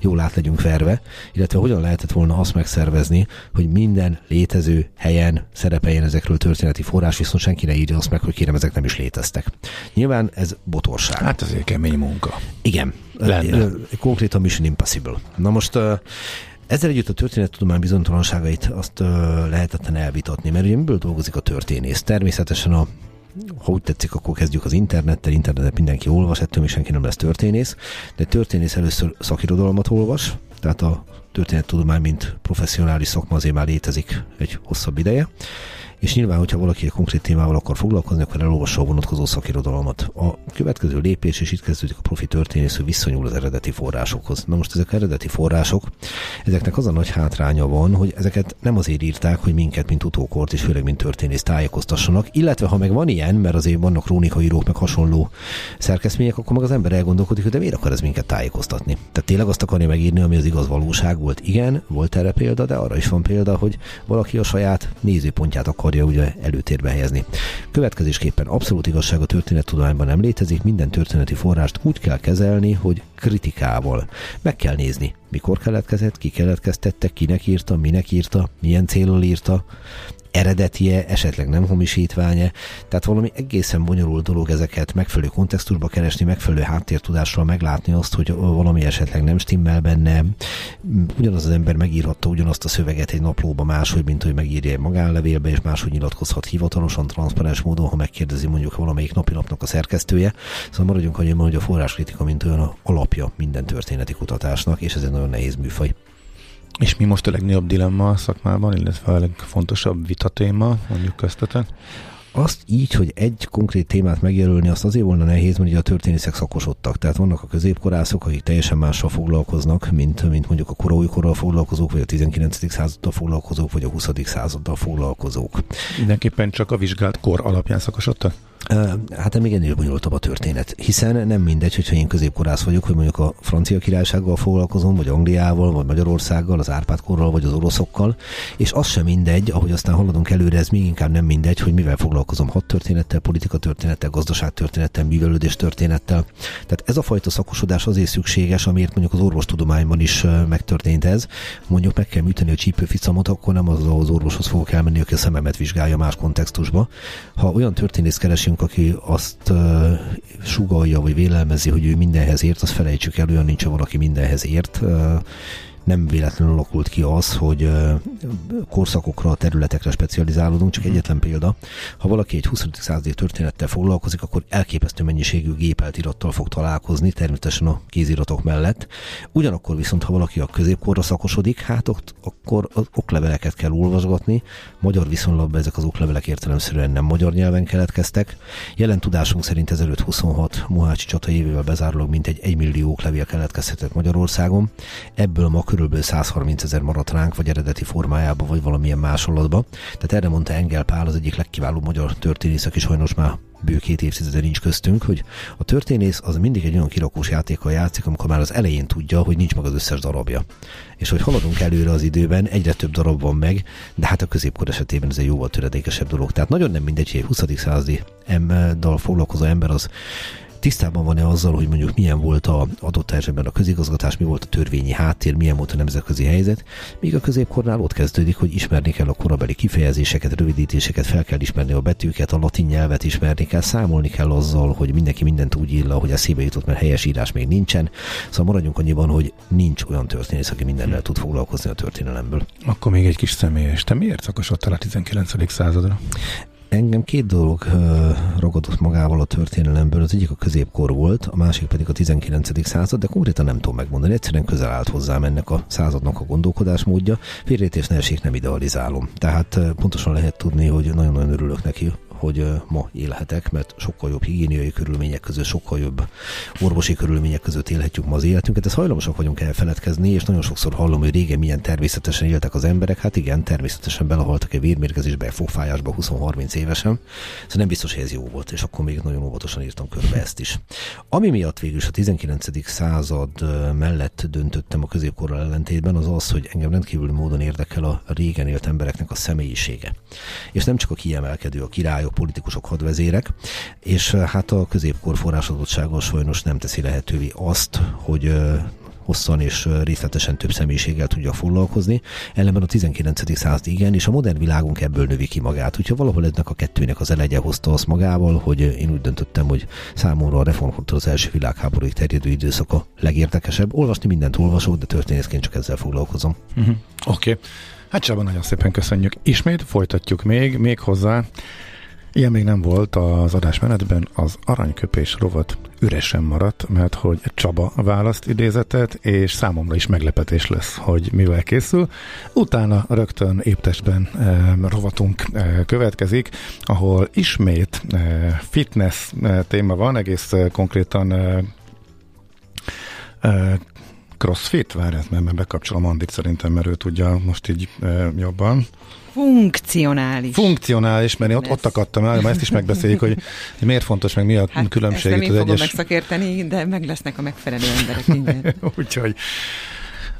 jól át legyünk verve, illetve hogyan lehetett volna azt megszervezni, hogy minden létező helyen szerepeljen ezekről történeti forrás, viszont senki ne írja azt meg, hogy kérem, ezek nem is léteztek. Nyilván ez botorság. Hát azért kemény munka. Igen. Lenne. Konkrétan Mission Impossible. Na most ezzel együtt a történettudomány bizonytalanságait azt lehetetlen elvitatni, mert ugye miből dolgozik a történész? Természetesen a ha úgy tetszik, akkor kezdjük az internettel, internetet mindenki olvas, ettől még senki nem lesz történész, de történész először szakirodalmat olvas, tehát a történettudomány, mint professzionális szakma azért már létezik egy hosszabb ideje, és nyilván, hogyha valaki egy konkrét témával akar foglalkozni, akkor elolvassa a vonatkozó szakirodalmat. A következő lépés, és itt kezdődik a profi történész, hogy visszanyúl az eredeti forrásokhoz. Na most ezek eredeti források, ezeknek az a nagy hátránya van, hogy ezeket nem azért írták, hogy minket, mint utókort, és főleg mint történész tájékoztassanak, illetve ha meg van ilyen, mert azért vannak krónikaírók, meg hasonló szerkeszmények, akkor meg az ember elgondolkodik, hogy de miért akar ez minket tájékoztatni? Tehát tényleg azt akarja megírni, ami az igaz valóság volt. Igen, volt erre példa, de arra is van példa, hogy valaki a saját nézőpontját akar akarja ugye előtérbe helyezni. Következésképpen abszolút igazság a történettudományban nem létezik, minden történeti forrást úgy kell kezelni, hogy kritikával. Meg kell nézni, mikor keletkezett, ki keletkeztette, kinek írta, minek írta, milyen célral írta, eredetie, esetleg nem hamisítványa, tehát valami egészen bonyolult dolog ezeket megfelelő kontextusba keresni, megfelelő háttértudással meglátni azt, hogy valami esetleg nem stimmel benne. Ugyanaz az ember megírhatta ugyanazt a szöveget egy naplóba máshogy, mint hogy megírja egy magánlevélbe, és máshogy nyilatkozhat hivatalosan, transzparens módon, ha megkérdezi mondjuk valamelyik napilapnak a szerkesztője. Szóval maradjunk annyiban, hogy a forráskritika, mint olyan alapja minden történeti kutatásnak, és ez egy nagyon nehéz műfaj. És mi most a legnagyobb dilemma a szakmában, illetve a legfontosabb vitatéma, mondjuk köztetek? Azt így, hogy egy konkrét témát megjelölni, azt azért volna nehéz, mert ugye a történészek szakosodtak. Tehát vannak a középkorászok, akik teljesen mással foglalkoznak, mint, mint mondjuk a koróikorral foglalkozók, vagy a 19. századdal foglalkozók, vagy a 20. századdal foglalkozók. Mindenképpen csak a vizsgált kor alapján szakosodtak? Hát még ennél bonyolultabb a történet, hiszen nem mindegy, hogyha én középkorász vagyok, hogy mondjuk a francia királysággal foglalkozom, vagy Angliával, vagy Magyarországgal, az Árpádkorral, vagy az oroszokkal, és az sem mindegy, ahogy aztán haladunk előre, ez még inkább nem mindegy, hogy mivel foglalkozom hat történettel, politika történettel, gazdaság történettel, művelődés történettel. Tehát ez a fajta szakosodás azért szükséges, amiért mondjuk az orvostudományban is megtörtént ez. Mondjuk meg kell műteni a csípőficamot, akkor nem az az orvoshoz fogok elmenni, aki a szememet vizsgálja más kontextusba. Ha olyan történész keresünk, keresünk, aki azt uh, sugalja, vagy vélelmezi, hogy ő mindenhez ért, az felejtsük el, olyan nincs, valaki mindenhez ért. Uh, nem véletlenül alakult ki az, hogy korszakokra, területekre specializálódunk, csak egyetlen példa. Ha valaki egy 20. századi történettel foglalkozik, akkor elképesztő mennyiségű gépelt irattal fog találkozni, természetesen a kéziratok mellett. Ugyanakkor viszont, ha valaki a középkorra szakosodik, hát ott, akkor az okleveleket kell olvasgatni. Magyar viszonylatban ezek az oklevelek értelemszerűen nem magyar nyelven keletkeztek. Jelen tudásunk szerint 1526 Mohácsi csata évével bezárólag mintegy 1 millió oklevél keletkezhetett Magyarországon. Ebből ma körülbelül 130 ezer maradt ránk, vagy eredeti formájában, vagy valamilyen másolatban. Tehát erre mondta Engel Pál, az egyik legkiválóbb magyar történész, aki sajnos már bő két évtizede nincs köztünk, hogy a történész az mindig egy olyan kirakós játékkal játszik, amikor már az elején tudja, hogy nincs meg az összes darabja. És hogy haladunk előre az időben, egyre több darab van meg, de hát a középkor esetében ez egy jóval töredékesebb dolog. Tehát nagyon nem mindegy, hogy egy 20. századi dal foglalkozó ember az tisztában van-e azzal, hogy mondjuk milyen volt a adott esetben a közigazgatás, mi volt a törvényi háttér, milyen volt a nemzetközi helyzet, míg a középkornál ott kezdődik, hogy ismerni kell a korabeli kifejezéseket, rövidítéseket, fel kell ismerni a betűket, a latin nyelvet ismerni kell, számolni kell azzal, hogy mindenki mindent úgy írja, hogy eszébe jutott, mert helyes írás még nincsen. Szóval maradjunk annyiban, hogy nincs olyan történész, aki mindennel tud foglalkozni a történelemből. Akkor még egy kis személyes. Te miért szakosodtál a 19. századra? Engem két dolog ragadott magával a történelemből. Az egyik a középkor volt, a másik pedig a 19. század, de konkrétan nem tudom megmondani. Egyszerűen közel állt hozzám ennek a századnak a gondolkodásmódja. Félrejtés ne esik, nem idealizálom. Tehát pontosan lehet tudni, hogy nagyon-nagyon örülök neki, hogy ma élhetek, mert sokkal jobb higiéniai körülmények között, sokkal jobb orvosi körülmények között élhetjük ma az életünket. Ez hajlamosak vagyunk elfeledkezni, és nagyon sokszor hallom, hogy régen milyen természetesen éltek az emberek. Hát igen, természetesen belehaltak egy vérmérgezésbe, egy fogfájásba 20-30 évesen. Szóval nem biztos, hogy ez jó volt, és akkor még nagyon óvatosan írtam körbe ezt is. Ami miatt végül is a 19. század mellett döntöttem a középkorral ellentétben, az az, hogy engem rendkívül módon érdekel a régen élt embereknek a személyisége. És nem csak a kiemelkedő, a királyok, politikusok, hadvezérek, és hát a középkor forrásadottsága sajnos nem teszi lehetővé azt, hogy hosszan és részletesen több személyiséggel tudja foglalkozni. Ellenben a 19. század igen, és a modern világunk ebből növi ki magát. Úgyhogy valahol ennek a kettőnek az elegye hozta azt magával, hogy én úgy döntöttem, hogy számomra a reformkortól az első világháborúig terjedő időszak a legértekesebb. Olvasni mindent olvasok, de történészként csak ezzel foglalkozom. Uh-huh. Oké. Okay. Hát Csaba, nagyon szépen köszönjük. Ismét folytatjuk még, még hozzá. Ilyen még nem volt az adásmenetben, az aranyköpés rovat üresen maradt, mert hogy Csaba választ idézetet, és számomra is meglepetés lesz, hogy mivel készül. Utána rögtön éptestben e, rovatunk e, következik, ahol ismét e, fitness e, téma van, egész e, konkrétan e, e, crossfit, várj, mert bekapcsolom Andit szerintem, mert ő tudja most így e, jobban. Funkcionális. Funkcionális, mert én ott, ott akadtam el, ezt is megbeszéljük, hogy miért fontos, meg mi a hát különbség. Ezt nem én fogom egyes... megszakérteni, de meg lesznek a megfelelő emberek. Úgyhogy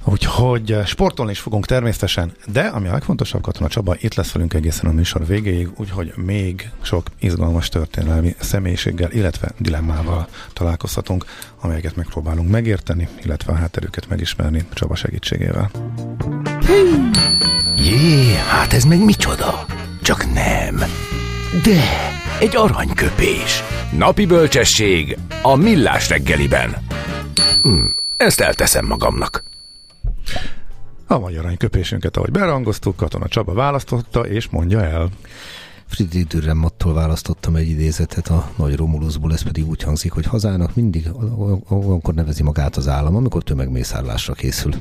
Úgyhogy eh, sportolni is fogunk természetesen, de ami a legfontosabb, Katona Csaba itt lesz velünk egészen a műsor végéig, úgyhogy még sok izgalmas történelmi személyiséggel, illetve dilemmával találkozhatunk, amelyeket megpróbálunk megérteni, illetve a hátterüket megismerni Csaba segítségével. Jé, hát ez meg micsoda? Csak nem. De, egy aranyköpés. Napi bölcsesség a millás reggeliben. Hm, ezt elteszem magamnak. A magyar aranyköpésünket, ahogy berangoztuk, Katona Csaba választotta, és mondja el. Friedrich Dürrenmattól választottam egy idézetet a Nagy Romulusból, ez pedig úgy hangzik, hogy hazának mindig akkor nevezi magát az állam, amikor tömegmészárlásra készül.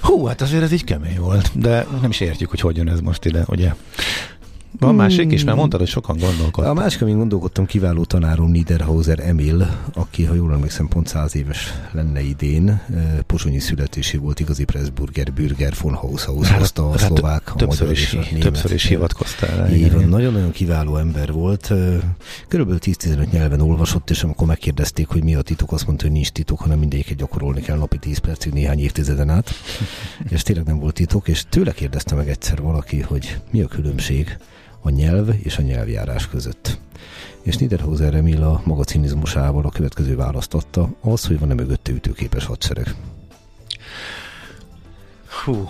Hú, hát azért ez így kemény volt, de nem is értjük, hogy hogy jön ez most ide, ugye? Van másik is, mert mondtad, hogy sokan gondolkodtak. A másik, amin gondolkodtam, kiváló tanárom Niederhauser Emil, aki, ha jól emlékszem, pont száz éves lenne idén. Pozsonyi születésű volt igazi Pressburger, Bürger von Haushaus, hát, hozta a hát, szlovák, a többször is, és a német. Többször is hivatkoztál rá. nagyon-nagyon kiváló ember volt. Körülbelül 10-15 nyelven olvasott, és amikor megkérdezték, hogy mi a titok, azt mondta, hogy nincs titok, hanem mindegyiket gyakorolni kell napi 10 percig néhány évtizeden át. és tényleg nem volt titok, és tőle kérdezte meg egyszer valaki, hogy mi a különbség a nyelv és a nyelvjárás között. És Niederhauser Emil a maga cinizmusával a következő választotta, az, hogy van-e mögötte ütőképes hadsereg. Hú.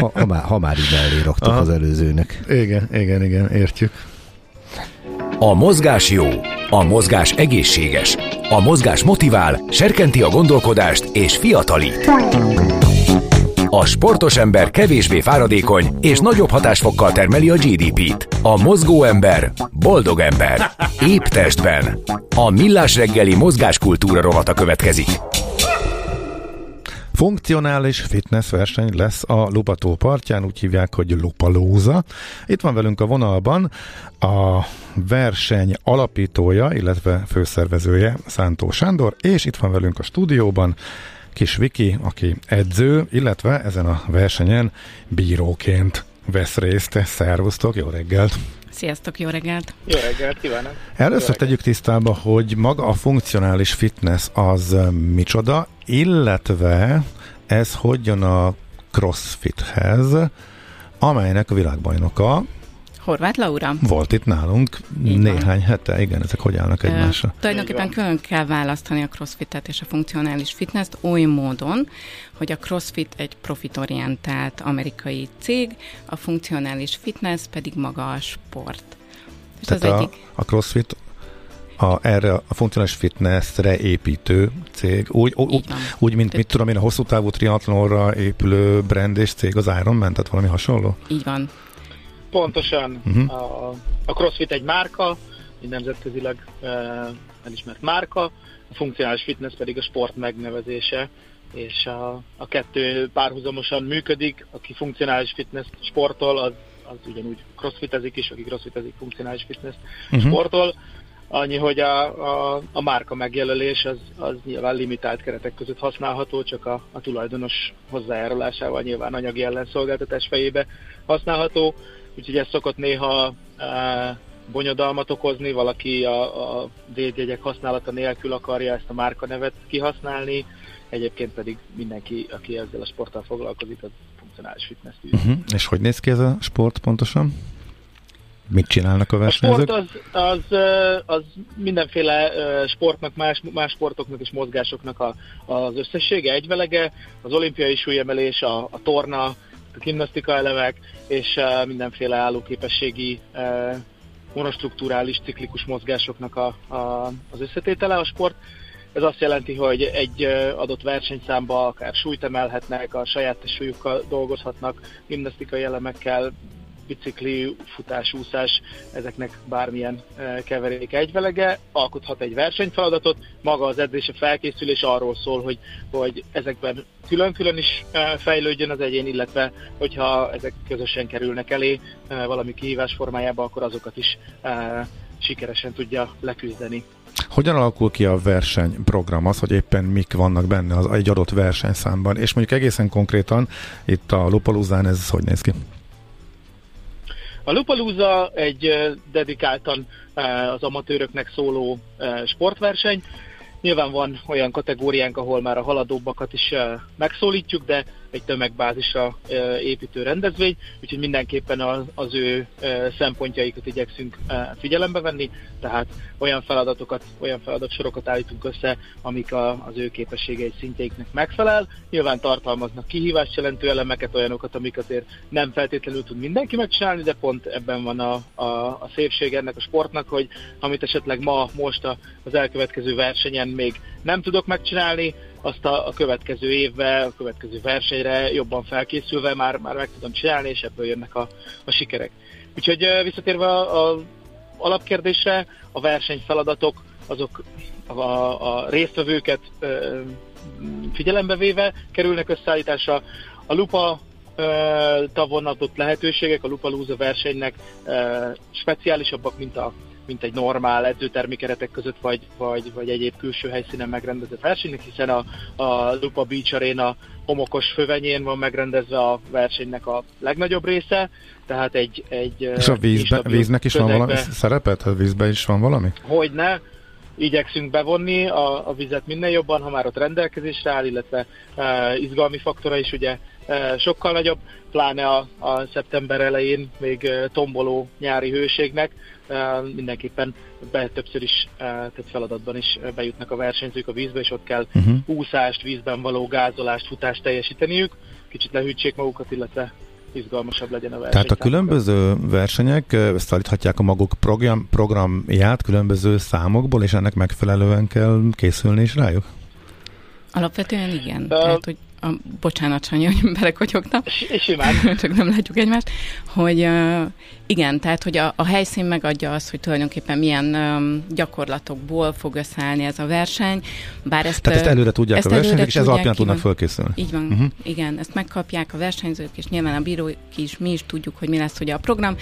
ha, ha, már, ha már így mellé raktak Aha. az előzőnek. Igen, igen, igen, értjük. A mozgás jó, a mozgás egészséges, a mozgás motivál, serkenti a gondolkodást és fiatalít. A sportos ember kevésbé fáradékony és nagyobb hatásfokkal termeli a GDP-t. A mozgó ember boldog ember. Épp testben. A millás reggeli mozgáskultúra rovata következik. Funkcionális fitness verseny lesz a Lupató partján, úgy hívják, hogy Lupalóza. Itt van velünk a vonalban a verseny alapítója, illetve főszervezője Szántó Sándor, és itt van velünk a stúdióban Kis Viki, aki edző, illetve ezen a versenyen bíróként vesz részt. Szervusztok, jó reggelt! Sziasztok, jó reggelt! Jó reggelt, kívánok! Először jó tegyük tisztába, hogy maga a funkcionális fitness az micsoda, illetve ez hogyan a crossfithez, amelynek a világbajnoka Horváth Laura. Volt itt nálunk Így néhány van. hete, igen, ezek hogy állnak egymásra? Uh, tulajdonképpen külön kell választani a crossfitet és a funkcionális fitness oly módon, hogy a crossfit egy profitorientált amerikai cég, a funkcionális fitness pedig maga a sport. És Tehát az a, egyik... a crossfit a, erre a funkcionális fitnessre építő cég, úgy, úgy, úgy mint mit tudom én, a hosszú távú triatlonra épülő brand és cég az Ironman, tehát valami hasonló? Így van. Pontosan. Uh-huh. A, a CrossFit egy márka, egy nemzetközileg uh, elismert márka, a funkcionális fitness pedig a sport megnevezése, és a, a kettő párhuzamosan működik, aki funkcionális fitness sportol, az az ugyanúgy crossfitezik is, aki crossfitezik funkcionális fitness uh-huh. sportol. Annyi, hogy a, a, a márka megjelölés az, az nyilván limitált keretek között használható, csak a, a tulajdonos hozzájárulásával nyilván anyagi ellenszolgáltatás fejébe használható, úgyhogy ez szokott néha e, bonyodalmat okozni, valaki a, a védjegyek használata nélkül akarja ezt a márka nevet kihasználni, egyébként pedig mindenki, aki ezzel a sporttal foglalkozik, az funkcionális fitness uh-huh. És hogy néz ki ez a sport pontosan? Mit csinálnak a versenyzők? A sport az, az, az mindenféle sportnak, más, más sportoknak és mozgásoknak a, az összessége, egyvelege, az olimpiai súlyemelés, a, a torna, gimnasztika elemek, és mindenféle állóképességi monostruktúrális ciklikus mozgásoknak a, a, az összetétele a sport. Ez azt jelenti, hogy egy adott versenyszámba akár súlyt emelhetnek, a saját súlyukkal dolgozhatnak, gimnasztikai elemekkel, bicikli, futás, úszás, ezeknek bármilyen keverék egyvelege, alkothat egy versenyfeladatot, maga az edzése felkészülés arról szól, hogy, hogy ezekben külön-külön is fejlődjön az egyén, illetve hogyha ezek közösen kerülnek elé valami kihívás formájába, akkor azokat is sikeresen tudja leküzdeni. Hogyan alakul ki a versenyprogram, az, hogy éppen mik vannak benne az egy adott versenyszámban, és mondjuk egészen konkrétan itt a Lupaluzán ez hogy néz ki? A Lupalúza egy dedikáltan az amatőröknek szóló sportverseny. Nyilván van olyan kategóriánk, ahol már a haladóbbakat is megszólítjuk, de egy tömegbázisra építő rendezvény, úgyhogy mindenképpen az, az ő szempontjaikat igyekszünk figyelembe venni, tehát olyan feladatokat, olyan feladatsorokat állítunk össze, amik a, az ő képességei szintjeiknek megfelel. Nyilván tartalmaznak kihívást jelentő elemeket, olyanokat, amik azért nem feltétlenül tud mindenki megcsinálni, de pont ebben van a, a, a szépség ennek a sportnak, hogy amit esetleg ma, most a, az elkövetkező versenyen még nem tudok megcsinálni, azt a, a következő évben, a következő versenyre jobban felkészülve már, már meg tudom csinálni, és ebből jönnek a, a sikerek. Úgyhogy visszatérve a, a alapkérdésre, a versenyfeladatok, azok a, a résztvevőket ö, figyelembe véve kerülnek összeállításra. A lupa tavon adott lehetőségek, a Lupa Lúza versenynek speciálisabbak, mint a mint egy normál edzőtermi keretek között, vagy, vagy, vagy egyéb külső helyszínen megrendezett versenynek, hiszen a, a Lupa Beach Arena homokos fővenyén van megrendezve a versenynek a legnagyobb része, tehát egy... egy És a vízbe, víznek is közegbe, van valami szerepet? A vízben is van valami? Hogyne, igyekszünk bevonni a, a vizet minél jobban, ha már ott rendelkezésre áll, illetve e, izgalmi faktora is ugye e, sokkal nagyobb, pláne a, a szeptember elején még e, tomboló nyári hőségnek, mindenképpen be többször is, tehát feladatban is bejutnak a versenyzők a vízbe, és ott kell uh-huh. úszást, vízben való gázolást, futást teljesíteniük, kicsit lehűtsék magukat, illetve izgalmasabb legyen a verseny. Tehát a különböző versenyek összeállíthatják a maguk program, programját különböző számokból, és ennek megfelelően kell készülni is rájuk? Alapvetően igen. Uh, Tehát, hogy a, bocsánat, Sanyi, hogy belekotyogtam. Simán. Csak nem látjuk egymást. Hogy uh, igen, tehát, hogy a, a helyszín megadja azt, hogy tulajdonképpen milyen um, gyakorlatokból fog összeállni ez a verseny. Bár ezt, tehát ezt előre tudják ezt a versenyzők, és ez alapján tudnak fölkészülni. Így van, uh-huh. igen, ezt megkapják a versenyzők, és nyilván a bírók is, mi is tudjuk, hogy mi lesz ugye a program.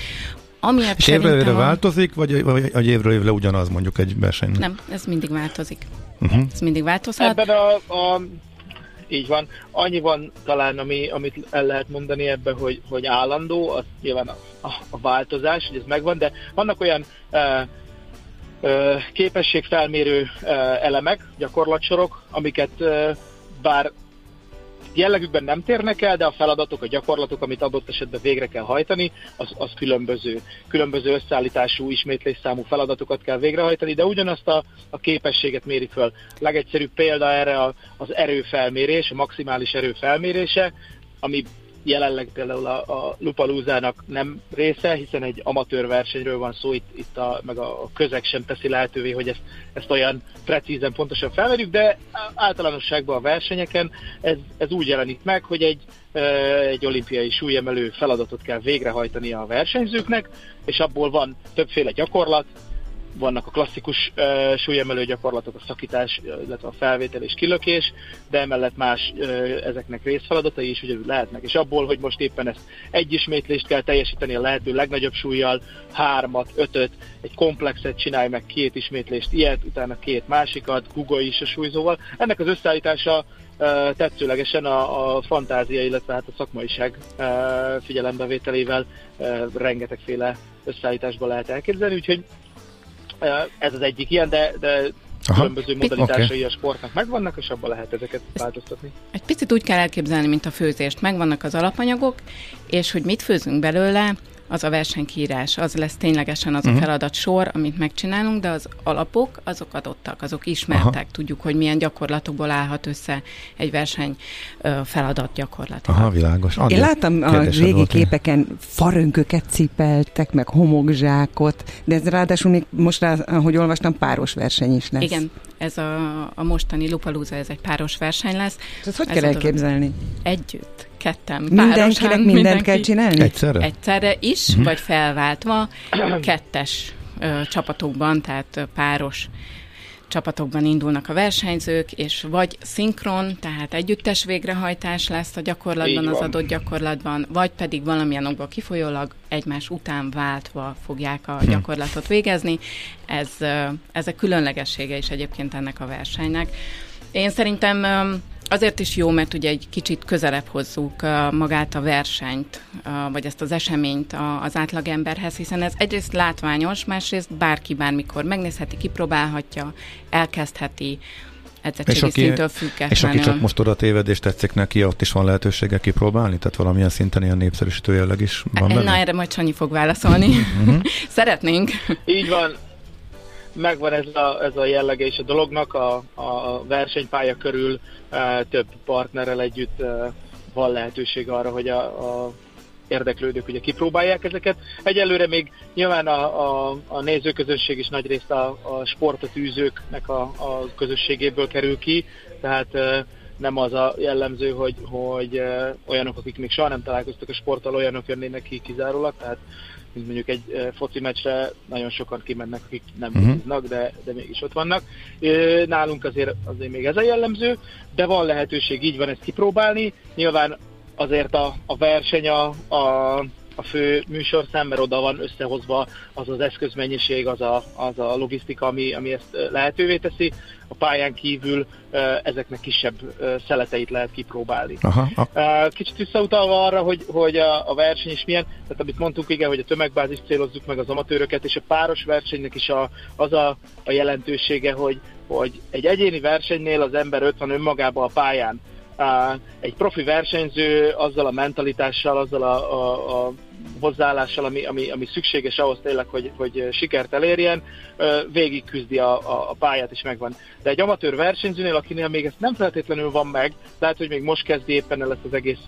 Amiért és évről évre változik, vagy, vagy, vagy évről évre ugyanaz mondjuk egy verseny? Nem, ez mindig változik. Uh-huh. Ez mindig változhat. Ebben a, a így van. Annyi van talán, ami, amit el lehet mondani ebbe, hogy, hogy állandó, az nyilván a, a, a változás, hogy ez megvan, de vannak olyan e, e, képességfelmérő e, elemek, gyakorlatsorok, amiket e, bár jellegükben nem térnek el, de a feladatok, a gyakorlatok, amit adott esetben végre kell hajtani, az, az különböző. Különböző összeállítású, ismétlésszámú feladatokat kell végrehajtani, de ugyanazt a, a képességet méri föl. Legegyszerűbb példa erre az erőfelmérés, a maximális erőfelmérése, ami jelenleg például a, a Lupalúzának nem része, hiszen egy amatőr versenyről van szó, itt, itt a, meg a közeg sem teszi lehetővé, hogy ezt, ezt olyan precízen, pontosan felmerjük, de általánosságban a versenyeken ez, ez úgy jelenik meg, hogy egy, egy olimpiai súlyemelő feladatot kell végrehajtani a versenyzőknek, és abból van többféle gyakorlat, vannak a klasszikus uh, súlyemelő gyakorlatok, a szakítás, illetve a felvétel és kilökés, de emellett más uh, ezeknek részfeladatai is ugye lehetnek. És abból, hogy most éppen ezt egy ismétlést kell teljesíteni a lehető legnagyobb súlyjal, hármat, ötöt, egy komplexet csinálj meg két ismétlést, ilyet, utána két másikat, Google is a súlyzóval. Ennek az összeállítása tetszőlegesen a, a fantázia, illetve hát a szakmaiság figyelembevételével rengetegféle összeállításba lehet elképzelni, úgyhogy ez az egyik ilyen, de, de Aha. különböző modalitásai okay. a sportnak megvannak, és abban lehet ezeket változtatni. Egy picit úgy kell elképzelni, mint a főzést. Megvannak az alapanyagok, és hogy mit főzünk belőle, az a versenykírás, az lesz ténylegesen az uh-huh. a mhm. feladat sor, amit megcsinálunk, de az alapok, azok adottak, azok ismertek, Aha. tudjuk, hogy milyen gyakorlatokból állhat össze egy verseny feladat gyakorlatilag. Aha, világos. Andi, Én láttam a régi volt, képeken farönköket cipeltek, meg homokzsákot, de ez ráadásul még most, rá, ahogy olvastam, páros verseny is lesz. Igen, ez a, a mostani Lupalúza, ez egy páros verseny lesz. Ez hogy ez kell elképzelni? Együtt ketten, Mindenkinek párosan, mindent mindenki, kell csinálni? Egyszerre? Egyszerre is, uh-huh. vagy felváltva, kettes ö, csapatokban, tehát páros csapatokban indulnak a versenyzők, és vagy szinkron, tehát együttes végrehajtás lesz a gyakorlatban, az adott gyakorlatban, vagy pedig valamilyen okból kifolyólag egymás után váltva fogják a hm. gyakorlatot végezni. Ez, ez a különlegessége is egyébként ennek a versenynek. Én szerintem Azért is jó, mert ugye egy kicsit közelebb hozzuk magát a versenyt, vagy ezt az eseményt az átlagemberhez, hiszen ez egyrészt látványos, másrészt bárki bármikor megnézheti, kipróbálhatja, elkezdheti, és aki, És aki csak most oda téved és tetszik neki, ott is van lehetősége kipróbálni? Tehát valamilyen szinten ilyen népszerűsítő jelleg is van benne? Na, erre majd Sanyi fog válaszolni. Mhm. Szeretnénk. Így van megvan ez a, ez a jellege is a dolognak, a, a versenypálya körül e, több partnerrel együtt e, van lehetőség arra, hogy a, a érdeklődők ugye kipróbálják ezeket. Egyelőre még nyilván a, a, a nézőközönség is nagy részt a, a sportot űzőknek a, a közösségéből kerül ki, tehát e, nem az a jellemző, hogy, hogy e, olyanok, akik még soha nem találkoztak a sporttal, olyanok jönnének ki kizárólag, tehát mint mondjuk egy foci meccsre nagyon sokan kimennek, akik nem uh-huh. de, de mégis ott vannak. Nálunk azért, azért még ez a jellemző, de van lehetőség így van ezt kipróbálni. Nyilván azért a, a verseny a, a a fő műsorszám, mert oda van összehozva az az eszközmennyiség, az a, az a logisztika, ami, ami ezt lehetővé teszi. A pályán kívül ezeknek kisebb szeleteit lehet kipróbálni. Aha. Kicsit visszautalva arra, hogy, hogy a, a verseny is milyen, tehát amit mondtuk, igen, hogy a tömegbázis célozzuk meg az amatőröket, és a páros versenynek is a, az a, a jelentősége, hogy, hogy egy egyéni versenynél az ember ott van önmagába a pályán, egy profi versenyző azzal a mentalitással, azzal a, a, a hozzáállással, ami, ami, ami szükséges ahhoz tényleg, hogy, hogy sikert elérjen, végig küzdi a, a, a pályát, és megvan. De egy amatőr versenyzőnél, akinél még ez nem feltétlenül van meg, lehet, hogy még most kezdi éppen el ezt az egész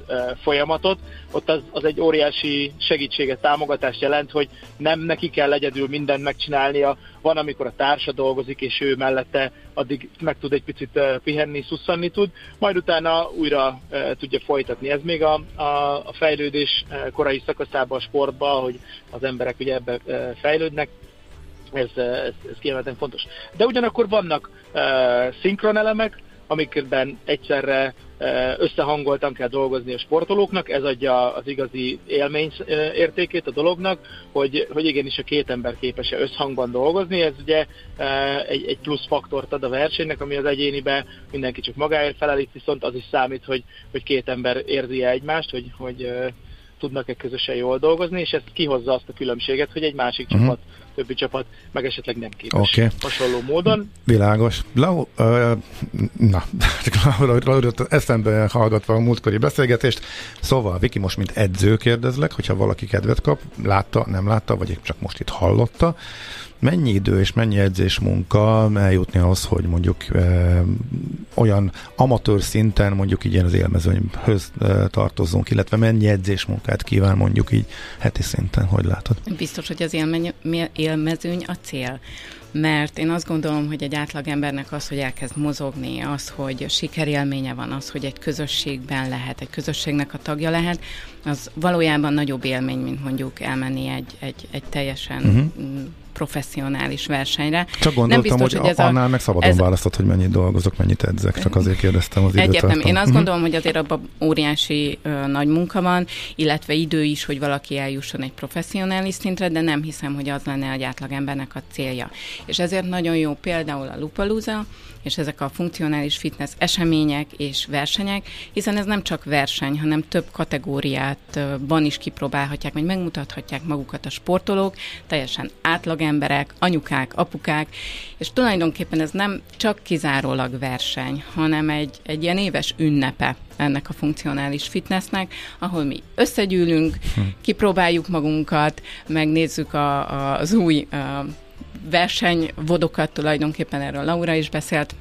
folyamatot, ott az, az egy óriási segítséget, támogatást jelent, hogy nem neki kell egyedül mindent megcsinálnia, van, amikor a társa dolgozik, és ő mellette addig meg tud egy picit pihenni, szusszanni tud, majd utána újra tudja folytatni. Ez még a, a, a fejlődés korai szakaszában a sportban, hogy az emberek ugye ebbe fejlődnek, ez, ez, ez kiemelten fontos. De ugyanakkor vannak uh, szinkron elemek, amikben egyszerre összehangoltan kell dolgozni a sportolóknak, ez adja az igazi élmény értékét a dolognak, hogy, hogy igenis a két ember képes összhangban dolgozni, ez ugye egy, egy plusz faktort ad a versenynek, ami az egyénibe mindenki csak magáért felelik, viszont az is számít, hogy, hogy két ember érzi egymást, hogy, hogy tudnak-e közösen jól dolgozni, és ez kihozza azt a különbséget, hogy egy másik uh-huh. csapat, többi csapat meg esetleg nem képes okay. hasonló módon. Világos. Lau, uh, na, csak eszembe hallgatva a múltkori beszélgetést. Szóval, Viki, most mint edző kérdezlek, hogyha valaki kedvet kap, látta, nem látta, vagy csak most itt hallotta, mennyi idő és mennyi edzés munka eljutni ahhoz, hogy mondjuk e, olyan amatőr szinten mondjuk így az élmezőnyhöz e, tartozzunk, illetve mennyi edzés munkát kíván mondjuk így heti szinten, hogy látod? Biztos, hogy az élmeny, élmezőny a cél? Mert én azt gondolom, hogy egy átlagembernek az, hogy elkezd mozogni, az, hogy sikerélménye van, az, hogy egy közösségben lehet, egy közösségnek a tagja lehet, az valójában nagyobb élmény, mint mondjuk elmenni egy, egy, egy teljesen uh-huh professzionális versenyre. Csak gondoltam, biztos, hogy, hogy ez annál a, meg szabadon ez, választott, hogy mennyit dolgozok, mennyit edzek, csak azért kérdeztem az időt. Egyetem. Én azt gondolom, hogy azért abban óriási ö, nagy munka van, illetve idő is, hogy valaki eljusson egy professzionális szintre, de nem hiszem, hogy az lenne egy átlagembernek a célja. És ezért nagyon jó például a Lupalooza, és ezek a funkcionális fitness események és versenyek, hiszen ez nem csak verseny, hanem több kategóriát van is kipróbálhatják, vagy megmutathatják magukat a sportolók, teljesen átlagemberek, anyukák, apukák, és tulajdonképpen ez nem csak kizárólag verseny, hanem egy, egy ilyen éves ünnepe ennek a funkcionális fitnessnek, ahol mi összegyűlünk, hm. kipróbáljuk magunkat, megnézzük a, a, az új a, versenyvodokat, tulajdonképpen erről Laura is beszélt,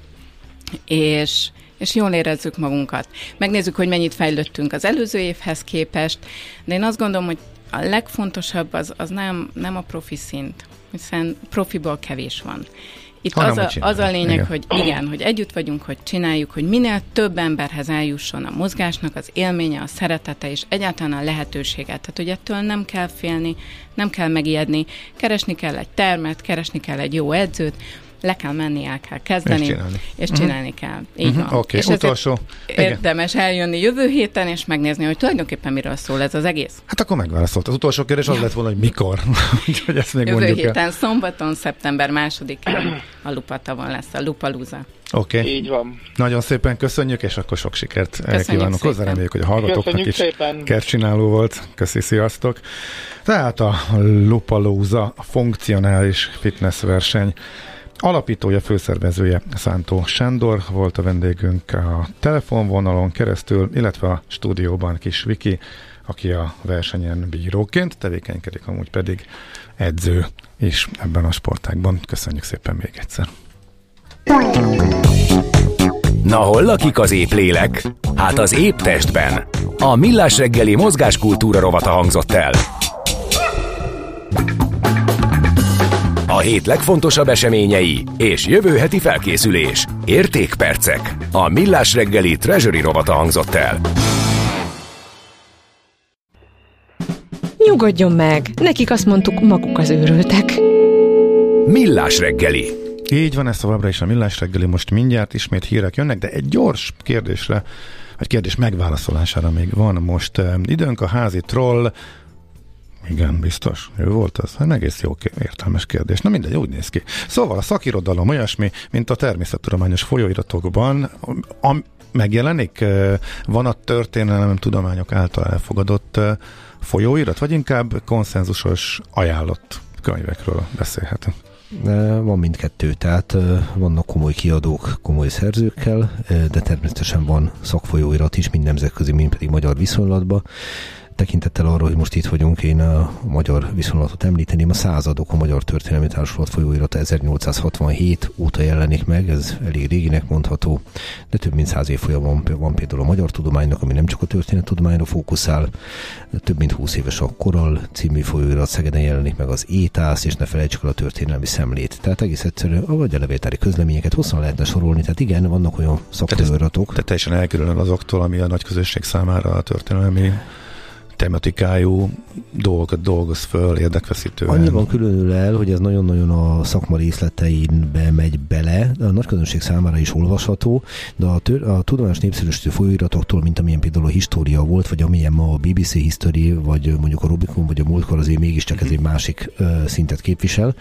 és, és jól érezzük magunkat. Megnézzük, hogy mennyit fejlődtünk az előző évhez képest, de én azt gondolom, hogy a legfontosabb az, az nem, nem a profi szint, hiszen profiból kevés van. Itt az a, az a lényeg, igen. hogy igen, hogy együtt vagyunk, hogy csináljuk, hogy minél több emberhez eljusson a mozgásnak az élménye, a szeretete és egyáltalán a lehetőséget. Tehát, hogy ettől nem kell félni, nem kell megijedni, keresni kell egy termet, keresni kell egy jó edzőt, le kell menni, el kell kezdeni, és csinálni, és mhm. csinálni uh-huh. kell. Így uh-huh. van. Okay. És utolsó. Érdemes Igen. eljönni jövő héten, és megnézni, hogy tulajdonképpen miről szól ez az egész. Hát akkor megválaszolt. Az utolsó kérdés az lett volna, hogy mikor. hogy ezt még jövő héten, el. szombaton, szeptember másodikán a Lupatavon lesz a Lupalúza. Oké. Okay. Így van. Nagyon szépen köszönjük, és akkor sok sikert köszönjük kívánok hozzá. Reméljük, hogy a hallgatóknak is kercsináló volt. Köszi, sziasztok. Tehát a Lupalúza a funkcionális fitness verseny Alapítója, főszervezője Szántó Sándor volt a vendégünk a telefonvonalon keresztül, illetve a stúdióban Kis Viki, aki a versenyen bíróként tevékenykedik, amúgy pedig edző is ebben a sportágban. Köszönjük szépen még egyszer. Na hol lakik az épp lélek? Hát az épp testben. A Millás reggeli mozgáskultúra rovata hangzott el. A hét legfontosabb eseményei és jövő heti felkészülés. Értékpercek. A Millás reggeli Treasury rovata hangzott el. Nyugodjon meg, nekik azt mondtuk, maguk az őrültek. Millás reggeli. Így van, ez továbbra is a Millás reggeli. Most mindjárt ismét hírek jönnek, de egy gyors kérdésre, vagy kérdés megválaszolására még van most uh, időnk a házi troll igen, biztos. Ő volt az? Hát egész jó értelmes kérdés. Na mindegy, úgy néz ki. Szóval a szakirodalom olyasmi, mint a természettudományos folyóiratokban, a, megjelenik, van a történelem tudományok által elfogadott folyóirat, vagy inkább konszenzusos ajánlott könyvekről beszélhetünk? Van mindkettő, tehát vannak komoly kiadók, komoly szerzőkkel, de természetesen van szakfolyóirat is, mind nemzetközi, mind pedig magyar viszonylatban tekintettel arra, hogy most itt vagyunk, én a magyar viszonylatot említeném. A századok a Magyar Történelmi Társulat folyóirata 1867 óta jelenik meg, ez elég réginek mondható, de több mint száz év van, például a magyar tudománynak, ami nem csak a történettudományra fókuszál, több mint 20 éves a Koral című folyóirat Szegeden jelenik meg az Étász, és ne felejtsük el a történelmi szemlét. Tehát egész egyszerűen, vagy a levéltári közleményeket hosszan lehetne sorolni, tehát igen, vannak olyan szakfolyóiratok. Tehát teljesen elkerülnek azoktól, ami a nagy közösség számára a történelmi tematikájú dolgokat dolgoz föl, érdekfeszítően. Annyiban különül el, hogy ez nagyon-nagyon a szakma részleteinbe megy bele, a nagy közönség számára is olvasható, de a, tör, a tudományos népszerűsítő folyóiratoktól, mint amilyen például a história volt, vagy amilyen ma a BBC History, vagy mondjuk a Rubicon, vagy a múltkor azért mégiscsak ez egy másik uh, szintet képvisel.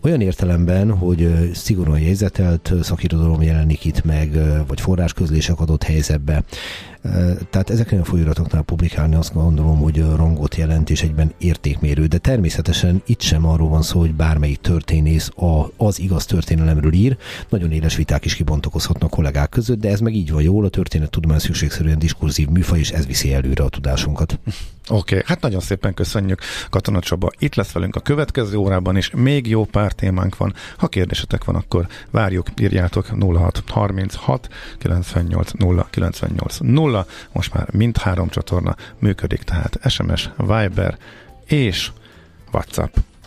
Olyan értelemben, hogy uh, szigorúan jegyzetelt szakirodalom jelenik itt meg, uh, vagy forrásközlések adott helyzetbe, tehát ezeknél a folyóiratoknál publikálni azt gondolom, hogy rangot jelent és egyben értékmérő, de természetesen itt sem arról van szó, hogy bármelyik történész a, az igaz történelemről ír. Nagyon éles viták is kibontakozhatnak kollégák között, de ez meg így van jól, a történet tudomány szükségszerűen diskurzív műfaj, és ez viszi előre a tudásunkat. Oké, okay, hát nagyon szépen köszönjük. Katona Csaba itt lesz velünk a következő órában, és még jó pár témánk van. Ha kérdésetek van, akkor várjuk, írjátok 06 36 98 0 98 0. Most már mindhárom csatorna működik, tehát SMS, Viber és WhatsApp.